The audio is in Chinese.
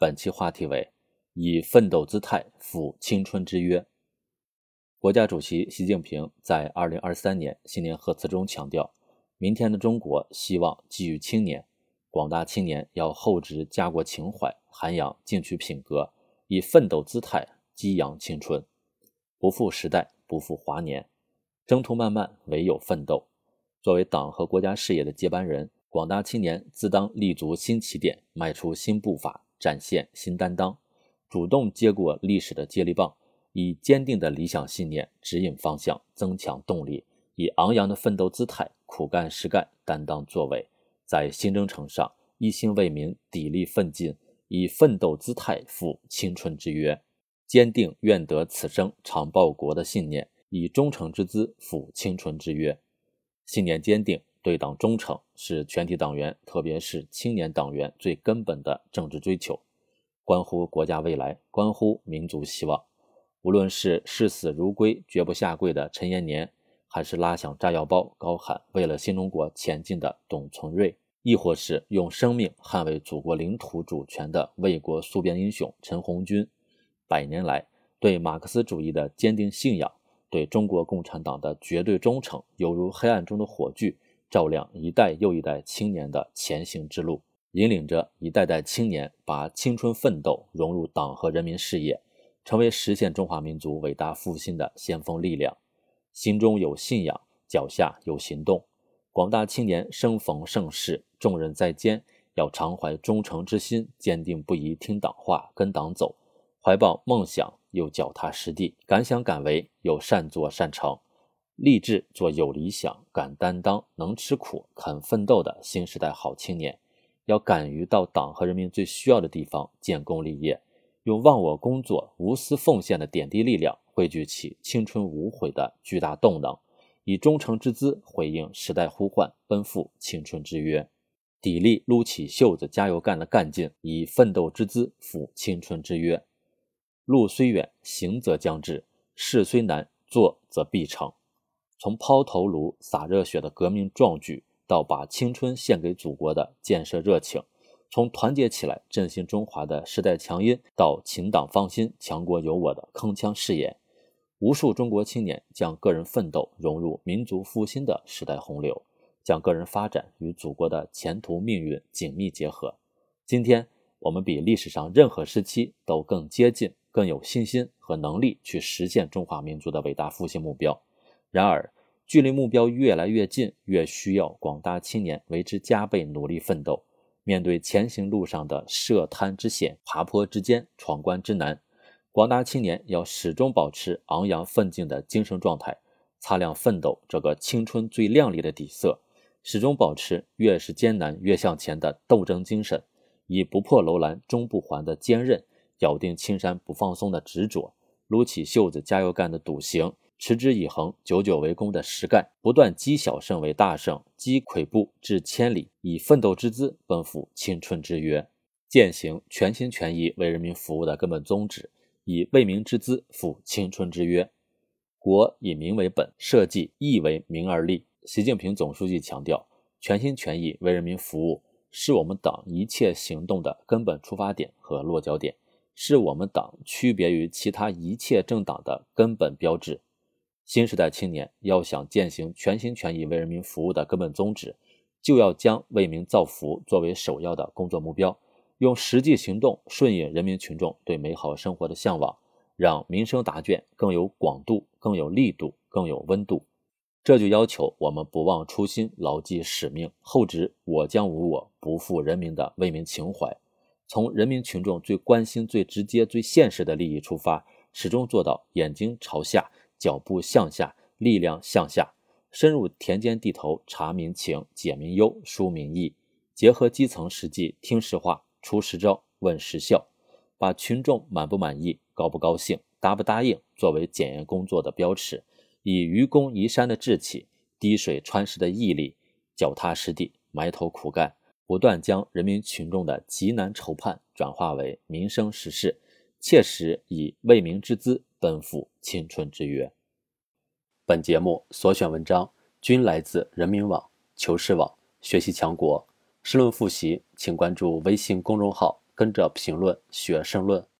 本期话题为以奋斗姿态赴青春之约。国家主席习近平在二零二三年新年贺词中强调，明天的中国希望寄予青年，广大青年要厚植家国情怀，涵养进取品格，以奋斗姿态激扬青春，不负时代，不负华年。征途漫漫，唯有奋斗。作为党和国家事业的接班人，广大青年自当立足新起点，迈出新步伐，展现新担当，主动接过历史的接力棒。以坚定的理想信念指引方向，增强动力；以昂扬的奋斗姿态，苦干实干，担当作为，在新征程上一心为民，砥砺奋进，以奋斗姿态赴青春之约，坚定愿得此生常报国的信念，以忠诚之姿赴青春之约。信念坚定，对党忠诚，是全体党员，特别是青年党员最根本的政治追求，关乎国家未来，关乎民族希望。无论是视死如归、绝不下跪的陈延年，还是拉响炸药包、高喊为了新中国前进的董存瑞，亦或是用生命捍卫祖国领土主权的卫国戍边英雄陈红军，百年来对马克思主义的坚定信仰，对中国共产党的绝对忠诚，犹如黑暗中的火炬，照亮一代又一代青年的前行之路，引领着一代代青年把青春奋斗融入党和人民事业。成为实现中华民族伟大复兴的先锋力量，心中有信仰，脚下有行动。广大青年生逢盛世，重任在肩，要常怀忠诚之心，坚定不移听党话，跟党走；怀抱梦想，又脚踏实地，敢想敢为，又善作善成，立志做有理想、敢担当、能吃苦、肯奋斗的新时代好青年。要敢于到党和人民最需要的地方建功立业。用忘我工作、无私奉献的点滴力量，汇聚起青春无悔的巨大动能，以忠诚之姿回应时代呼唤，奔赴青春之约，砥砺撸起袖子加油干的干劲，以奋斗之姿赴青春之约。路虽远，行则将至；事虽难，做则必成。从抛头颅、洒热血的革命壮举，到把青春献给祖国的建设热情。从团结起来振兴中华的时代强音，到请党放心、强国有我的铿锵誓言，无数中国青年将个人奋斗融入民族复兴的时代洪流，将个人发展与祖国的前途命运紧密结合。今天，我们比历史上任何时期都更接近、更有信心和能力去实现中华民族的伟大复兴目标。然而，距离目标越来越近，越需要广大青年为之加倍努力奋斗。面对前行路上的涉滩之险、爬坡之艰、闯关之难，广大青年要始终保持昂扬奋进的精神状态，擦亮奋斗这个青春最亮丽的底色，始终保持越是艰难越向前的斗争精神，以不破楼兰终不还的坚韧，咬定青山不放松的执着，撸起袖子加油干的笃行。持之以恒、久久为功的实干，不断积小胜为大胜，积跬步至千里，以奋斗之姿奔赴青春之约，践行全心全意为人民服务的根本宗旨，以为民之姿赴青春之约。国以民为本，社稷亦为民而立。习近平总书记强调，全心全意为人民服务是我们党一切行动的根本出发点和落脚点，是我们党区别于其他一切政党的根本标志。新时代青年要想践行全心全意为人民服务的根本宗旨，就要将为民造福作为首要的工作目标，用实际行动顺应人民群众对美好生活的向往，让民生答卷更有广度、更有力度、更有温度。这就要求我们不忘初心、牢记使命，厚植“我将无我，不负人民”的为民情怀，从人民群众最关心、最直接、最现实的利益出发，始终做到眼睛朝下。脚步向下，力量向下，深入田间地头，查民情，解民忧，疏民意，结合基层实际，听实话，出实招，问实效，把群众满不满意、高不高兴、答不答应作为检验工作的标尺，以愚公移山的志气，滴水穿石的毅力，脚踏实地，埋头苦干，不断将人民群众的急难愁盼转化为民生实事，切实以为民之姿。奔赴青春之约。本节目所选文章均来自人民网、求是网、学习强国。申论复习，请关注微信公众号。跟着评论学申论。